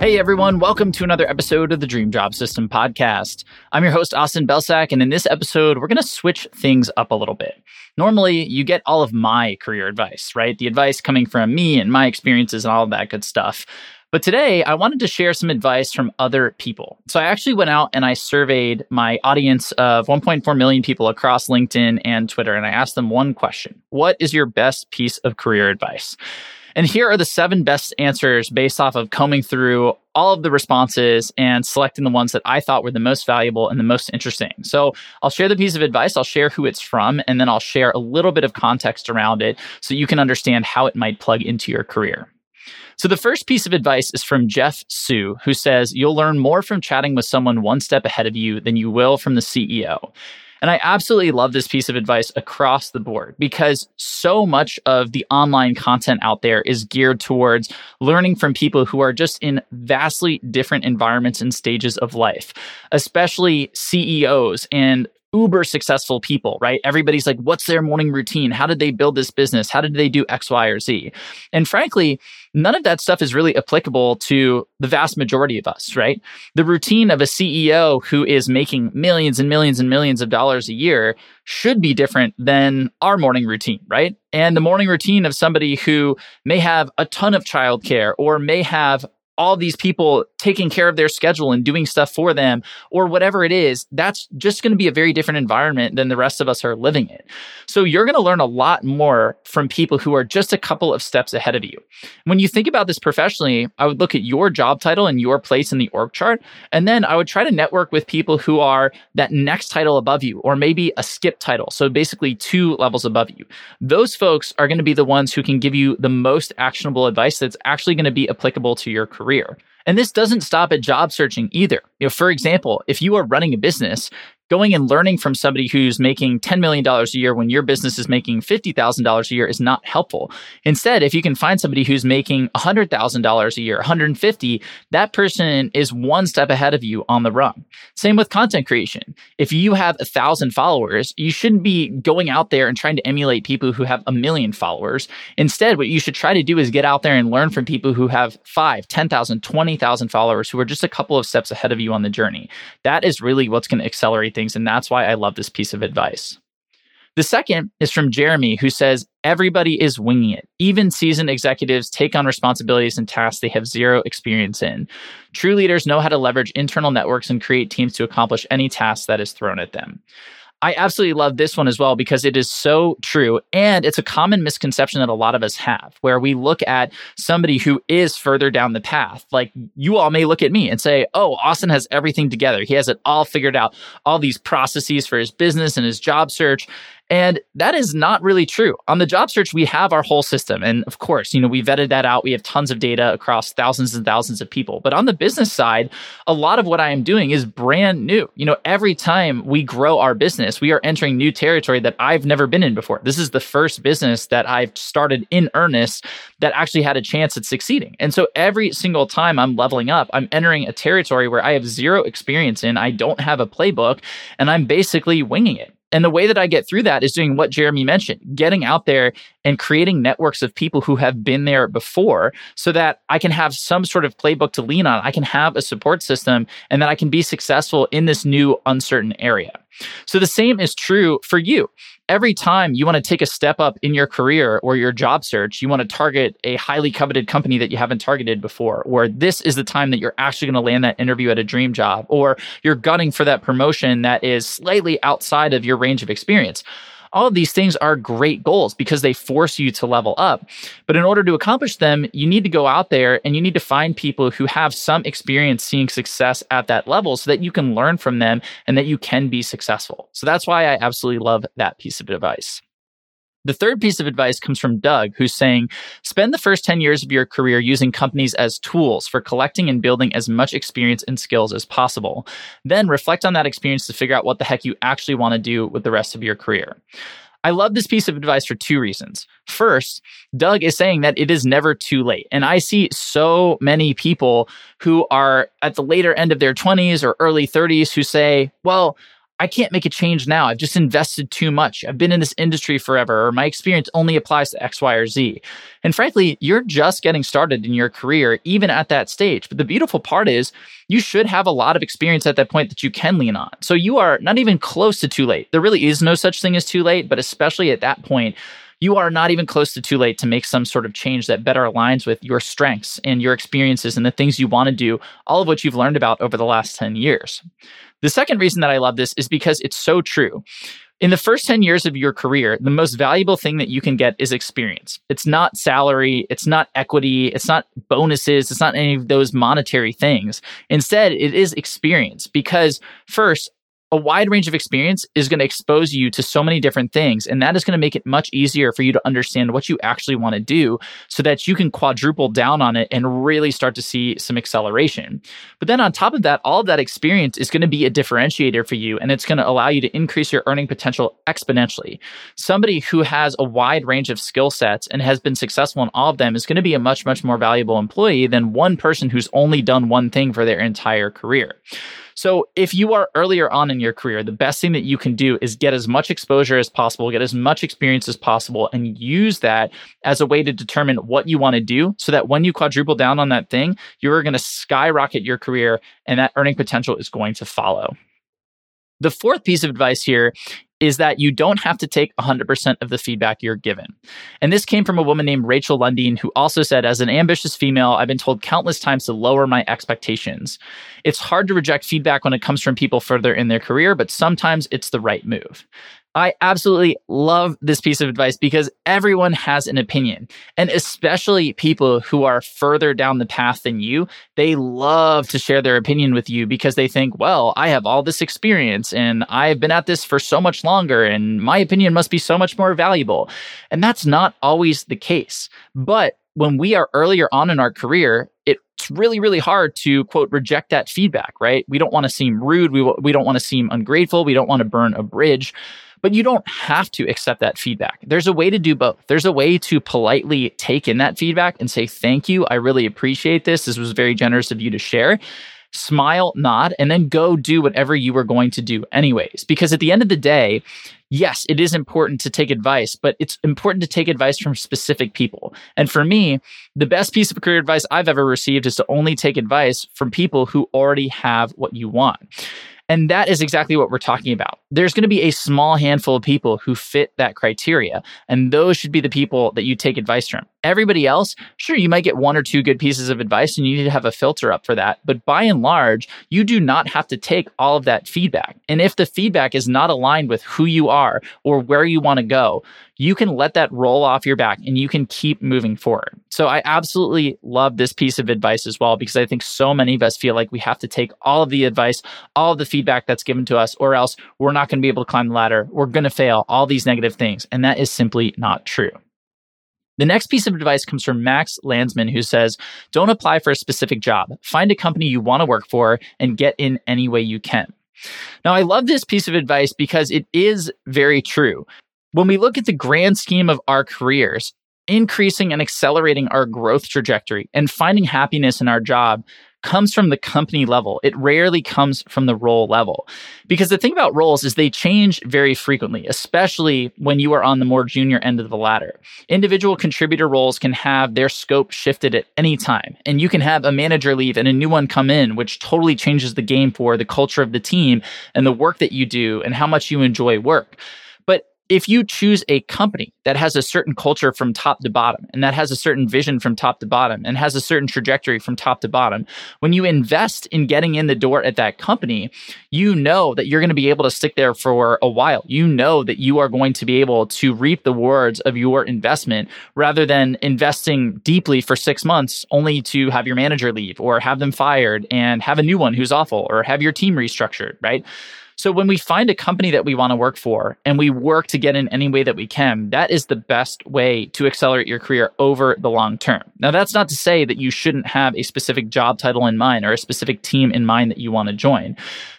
Hey everyone, welcome to another episode of the Dream Job System podcast. I'm your host, Austin Belcak, and in this episode, we're going to switch things up a little bit. Normally, you get all of my career advice, right? The advice coming from me and my experiences and all of that good stuff. But today, I wanted to share some advice from other people. So I actually went out and I surveyed my audience of 1.4 million people across LinkedIn and Twitter, and I asked them one question What is your best piece of career advice? And here are the seven best answers based off of combing through all of the responses and selecting the ones that I thought were the most valuable and the most interesting. So I'll share the piece of advice, I'll share who it's from, and then I'll share a little bit of context around it so you can understand how it might plug into your career. So the first piece of advice is from Jeff Su, who says, You'll learn more from chatting with someone one step ahead of you than you will from the CEO. And I absolutely love this piece of advice across the board because so much of the online content out there is geared towards learning from people who are just in vastly different environments and stages of life, especially CEOs and uber successful people, right? Everybody's like, what's their morning routine? How did they build this business? How did they do X, Y, or Z? And frankly, none of that stuff is really applicable to the vast majority of us, right? The routine of a CEO who is making millions and millions and millions of dollars a year should be different than our morning routine, right? And the morning routine of somebody who may have a ton of childcare or may have all these people taking care of their schedule and doing stuff for them or whatever it is, that's just going to be a very different environment than the rest of us are living in. So you're going to learn a lot more from people who are just a couple of steps ahead of you. When you think about this professionally, I would look at your job title and your place in the org chart. And then I would try to network with people who are that next title above you or maybe a skip title. So basically two levels above you. Those folks are going to be the ones who can give you the most actionable advice that's actually going to be applicable to your career. And this doesn't stop at job searching either. You know, for example, if you are running a business, going and learning from somebody who's making $10 million a year when your business is making $50,000 a year is not helpful. Instead, if you can find somebody who's making $100,000 a year, 150, that person is one step ahead of you on the run. Same with content creation. If you have a thousand followers, you shouldn't be going out there and trying to emulate people who have a million followers. Instead, what you should try to do is get out there and learn from people who have five, 10,000, 20,000 followers who are just a couple of steps ahead of you on the journey. That is really what's going to accelerate things. And that's why I love this piece of advice. The second is from Jeremy, who says, Everybody is winging it. Even seasoned executives take on responsibilities and tasks they have zero experience in. True leaders know how to leverage internal networks and create teams to accomplish any task that is thrown at them. I absolutely love this one as well because it is so true. And it's a common misconception that a lot of us have where we look at somebody who is further down the path. Like you all may look at me and say, Oh, Austin has everything together. He has it all figured out, all these processes for his business and his job search. And that is not really true. On the job search, we have our whole system. And of course, you know, we vetted that out. We have tons of data across thousands and thousands of people. But on the business side, a lot of what I am doing is brand new. You know, every time we grow our business, we are entering new territory that I've never been in before. This is the first business that I've started in earnest that actually had a chance at succeeding. And so every single time I'm leveling up, I'm entering a territory where I have zero experience in. I don't have a playbook and I'm basically winging it. And the way that I get through that is doing what Jeremy mentioned, getting out there and creating networks of people who have been there before so that I can have some sort of playbook to lean on. I can have a support system and that I can be successful in this new uncertain area. So the same is true for you. Every time you want to take a step up in your career or your job search, you want to target a highly coveted company that you haven't targeted before, or this is the time that you're actually going to land that interview at a dream job, or you're gunning for that promotion that is slightly outside of your range of experience all of these things are great goals because they force you to level up. But in order to accomplish them, you need to go out there and you need to find people who have some experience seeing success at that level so that you can learn from them and that you can be successful. So that's why I absolutely love that piece of advice. The third piece of advice comes from Doug, who's saying spend the first 10 years of your career using companies as tools for collecting and building as much experience and skills as possible. Then reflect on that experience to figure out what the heck you actually want to do with the rest of your career. I love this piece of advice for two reasons. First, Doug is saying that it is never too late. And I see so many people who are at the later end of their 20s or early 30s who say, well, I can't make a change now. I've just invested too much. I've been in this industry forever, or my experience only applies to X, Y, or Z. And frankly, you're just getting started in your career, even at that stage. But the beautiful part is you should have a lot of experience at that point that you can lean on. So you are not even close to too late. There really is no such thing as too late, but especially at that point, you are not even close to too late to make some sort of change that better aligns with your strengths and your experiences and the things you want to do, all of which you've learned about over the last 10 years. The second reason that I love this is because it's so true. In the first 10 years of your career, the most valuable thing that you can get is experience. It's not salary, it's not equity, it's not bonuses, it's not any of those monetary things. Instead, it is experience because first, a wide range of experience is going to expose you to so many different things. And that is going to make it much easier for you to understand what you actually want to do so that you can quadruple down on it and really start to see some acceleration. But then on top of that, all of that experience is going to be a differentiator for you and it's going to allow you to increase your earning potential exponentially. Somebody who has a wide range of skill sets and has been successful in all of them is going to be a much, much more valuable employee than one person who's only done one thing for their entire career. So if you are earlier on in your career, the best thing that you can do is get as much exposure as possible, get as much experience as possible, and use that as a way to determine what you want to do so that when you quadruple down on that thing, you're going to skyrocket your career and that earning potential is going to follow. The fourth piece of advice here is that you don't have to take 100% of the feedback you're given. And this came from a woman named Rachel Lundeen, who also said, as an ambitious female, I've been told countless times to lower my expectations. It's hard to reject feedback when it comes from people further in their career, but sometimes it's the right move. I absolutely love this piece of advice because everyone has an opinion, and especially people who are further down the path than you. They love to share their opinion with you because they think, well, I have all this experience and I've been at this for so much longer, and my opinion must be so much more valuable. And that's not always the case. But when we are earlier on in our career, it's really, really hard to quote reject that feedback, right? We don't want to seem rude. We, we don't want to seem ungrateful. We don't want to burn a bridge. But you don't have to accept that feedback. There's a way to do both. There's a way to politely take in that feedback and say, Thank you. I really appreciate this. This was very generous of you to share smile, nod, and then go do whatever you were going to do, anyways. Because at the end of the day, yes, it is important to take advice, but it's important to take advice from specific people. And for me, the best piece of career advice I've ever received is to only take advice from people who already have what you want. And that is exactly what we're talking about. There's going to be a small handful of people who fit that criteria, and those should be the people that you take advice from. Everybody else, sure, you might get one or two good pieces of advice and you need to have a filter up for that. But by and large, you do not have to take all of that feedback. And if the feedback is not aligned with who you are or where you want to go, you can let that roll off your back and you can keep moving forward. So I absolutely love this piece of advice as well because I think so many of us feel like we have to take all of the advice, all of the feedback that's given to us, or else we're not going to be able to climb the ladder. We're going to fail, all these negative things. And that is simply not true. The next piece of advice comes from Max Landsman, who says, Don't apply for a specific job. Find a company you want to work for and get in any way you can. Now, I love this piece of advice because it is very true. When we look at the grand scheme of our careers, increasing and accelerating our growth trajectory and finding happiness in our job comes from the company level. It rarely comes from the role level. Because the thing about roles is they change very frequently, especially when you are on the more junior end of the ladder. Individual contributor roles can have their scope shifted at any time, and you can have a manager leave and a new one come in, which totally changes the game for the culture of the team and the work that you do and how much you enjoy work if you choose a company that has a certain culture from top to bottom and that has a certain vision from top to bottom and has a certain trajectory from top to bottom, when you invest in getting in the door at that company, you know that you're going to be able to stick there for a while. You know that you are going to be able to reap the rewards of your investment rather than investing deeply for six months only to have your manager leave or have them fired and have a new one who's awful or have your team restructured, right? So when we find a company that we want to work for and we work to get in any way that we can, that is the best way to accelerate your career over the long term. Now, that's not to say that you shouldn't have a specific job title in mind or a specific team in mind that you want to join.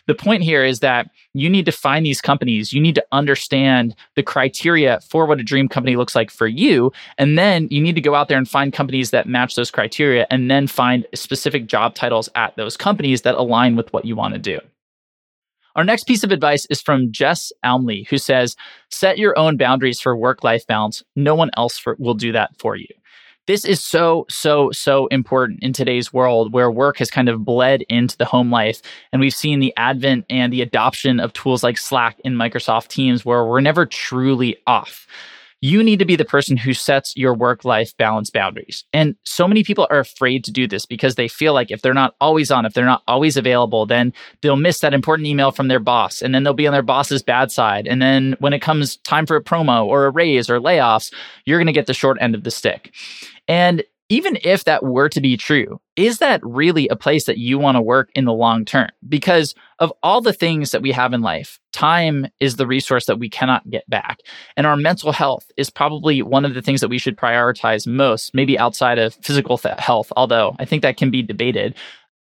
The point here is that you need to find these companies. You need to understand the criteria for what a dream company looks like for you. And then you need to go out there and find companies that match those criteria and then find specific job titles at those companies that align with what you want to do. Our next piece of advice is from Jess Almley, who says, Set your own boundaries for work life balance. No one else for, will do that for you. This is so, so, so important in today's world where work has kind of bled into the home life. And we've seen the advent and the adoption of tools like Slack in Microsoft Teams where we're never truly off you need to be the person who sets your work life balance boundaries. And so many people are afraid to do this because they feel like if they're not always on, if they're not always available, then they'll miss that important email from their boss and then they'll be on their boss's bad side. And then when it comes time for a promo or a raise or layoffs, you're going to get the short end of the stick. And even if that were to be true, is that really a place that you want to work in the long term? Because of all the things that we have in life, time is the resource that we cannot get back. And our mental health is probably one of the things that we should prioritize most, maybe outside of physical th- health, although I think that can be debated.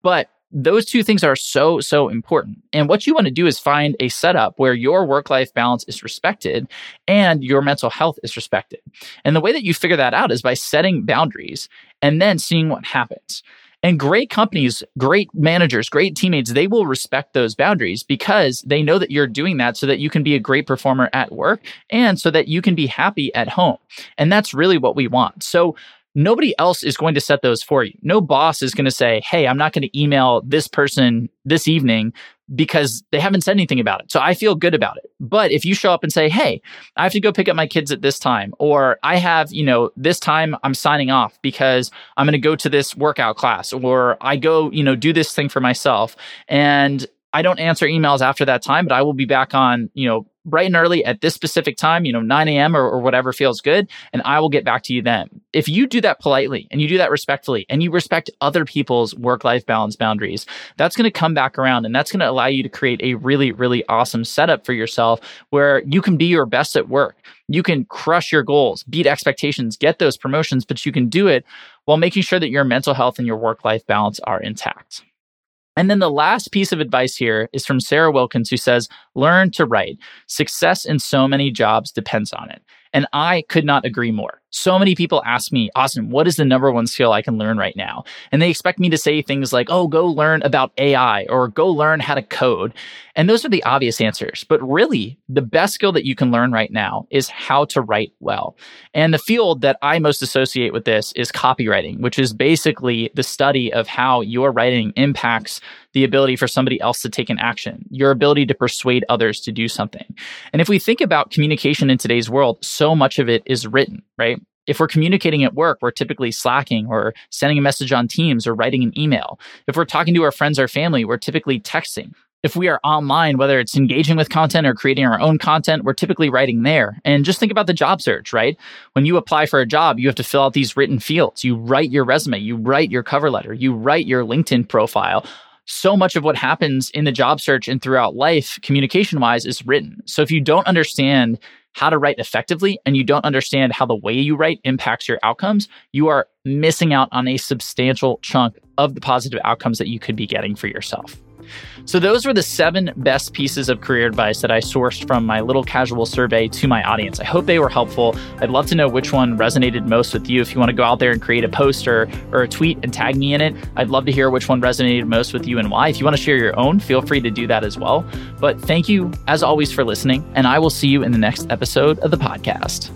But those two things are so, so important. And what you want to do is find a setup where your work life balance is respected and your mental health is respected. And the way that you figure that out is by setting boundaries and then seeing what happens. And great companies, great managers, great teammates, they will respect those boundaries because they know that you're doing that so that you can be a great performer at work and so that you can be happy at home. And that's really what we want. So nobody else is going to set those for you. No boss is going to say, Hey, I'm not going to email this person this evening because they haven't said anything about it. So I feel good about it. But if you show up and say, Hey, I have to go pick up my kids at this time, or I have, you know, this time I'm signing off because I'm going to go to this workout class, or I go, you know, do this thing for myself. And I don't answer emails after that time, but I will be back on, you know, bright and early at this specific time, you know, 9 a.m. Or, or, whatever feels good, and I will get back to you then. If you do that politely and you do that respectfully and you respect other people's work life balance boundaries, that's going to come back around and that's going to allow you to create a really, really awesome setup for yourself where you can be your best at work. You can crush your goals, beat expectations, get those promotions, but you can do it while making sure that your mental health and your work life balance are intact. And then the last piece of advice here is from Sarah Wilkins, who says, Learn to write. Success in so many jobs depends on it. And I could not agree more. So many people ask me, Austin, what is the number one skill I can learn right now? And they expect me to say things like, oh, go learn about AI or go learn how to code. And those are the obvious answers. But really, the best skill that you can learn right now is how to write well. And the field that I most associate with this is copywriting, which is basically the study of how your writing impacts the ability for somebody else to take an action, your ability to persuade others to do something. And if we think about communication in today's world, so much of it is written, right? If we're communicating at work, we're typically slacking or sending a message on Teams or writing an email. If we're talking to our friends or family, we're typically texting. If we are online, whether it's engaging with content or creating our own content, we're typically writing there. And just think about the job search, right? When you apply for a job, you have to fill out these written fields. You write your resume, you write your cover letter, you write your LinkedIn profile so much of what happens in the job search and throughout life, communication wise, is written. So if you don't understand how to write effectively and you don't understand how the way you write impacts your outcomes, you are missing out on a substantial chunk of the positive outcomes that you could be getting for yourself. So, those were the seven best pieces of career advice that I sourced from my little casual survey to my audience. I hope they were helpful. I'd love to know which one resonated most with you. If you want to go out there and create a post or, or a tweet and tag me in it, I'd love to hear which one resonated most with you and why. If you want to share your own, feel free to do that as well. But thank you, as always, for listening, and I will see you in the next episode of the podcast.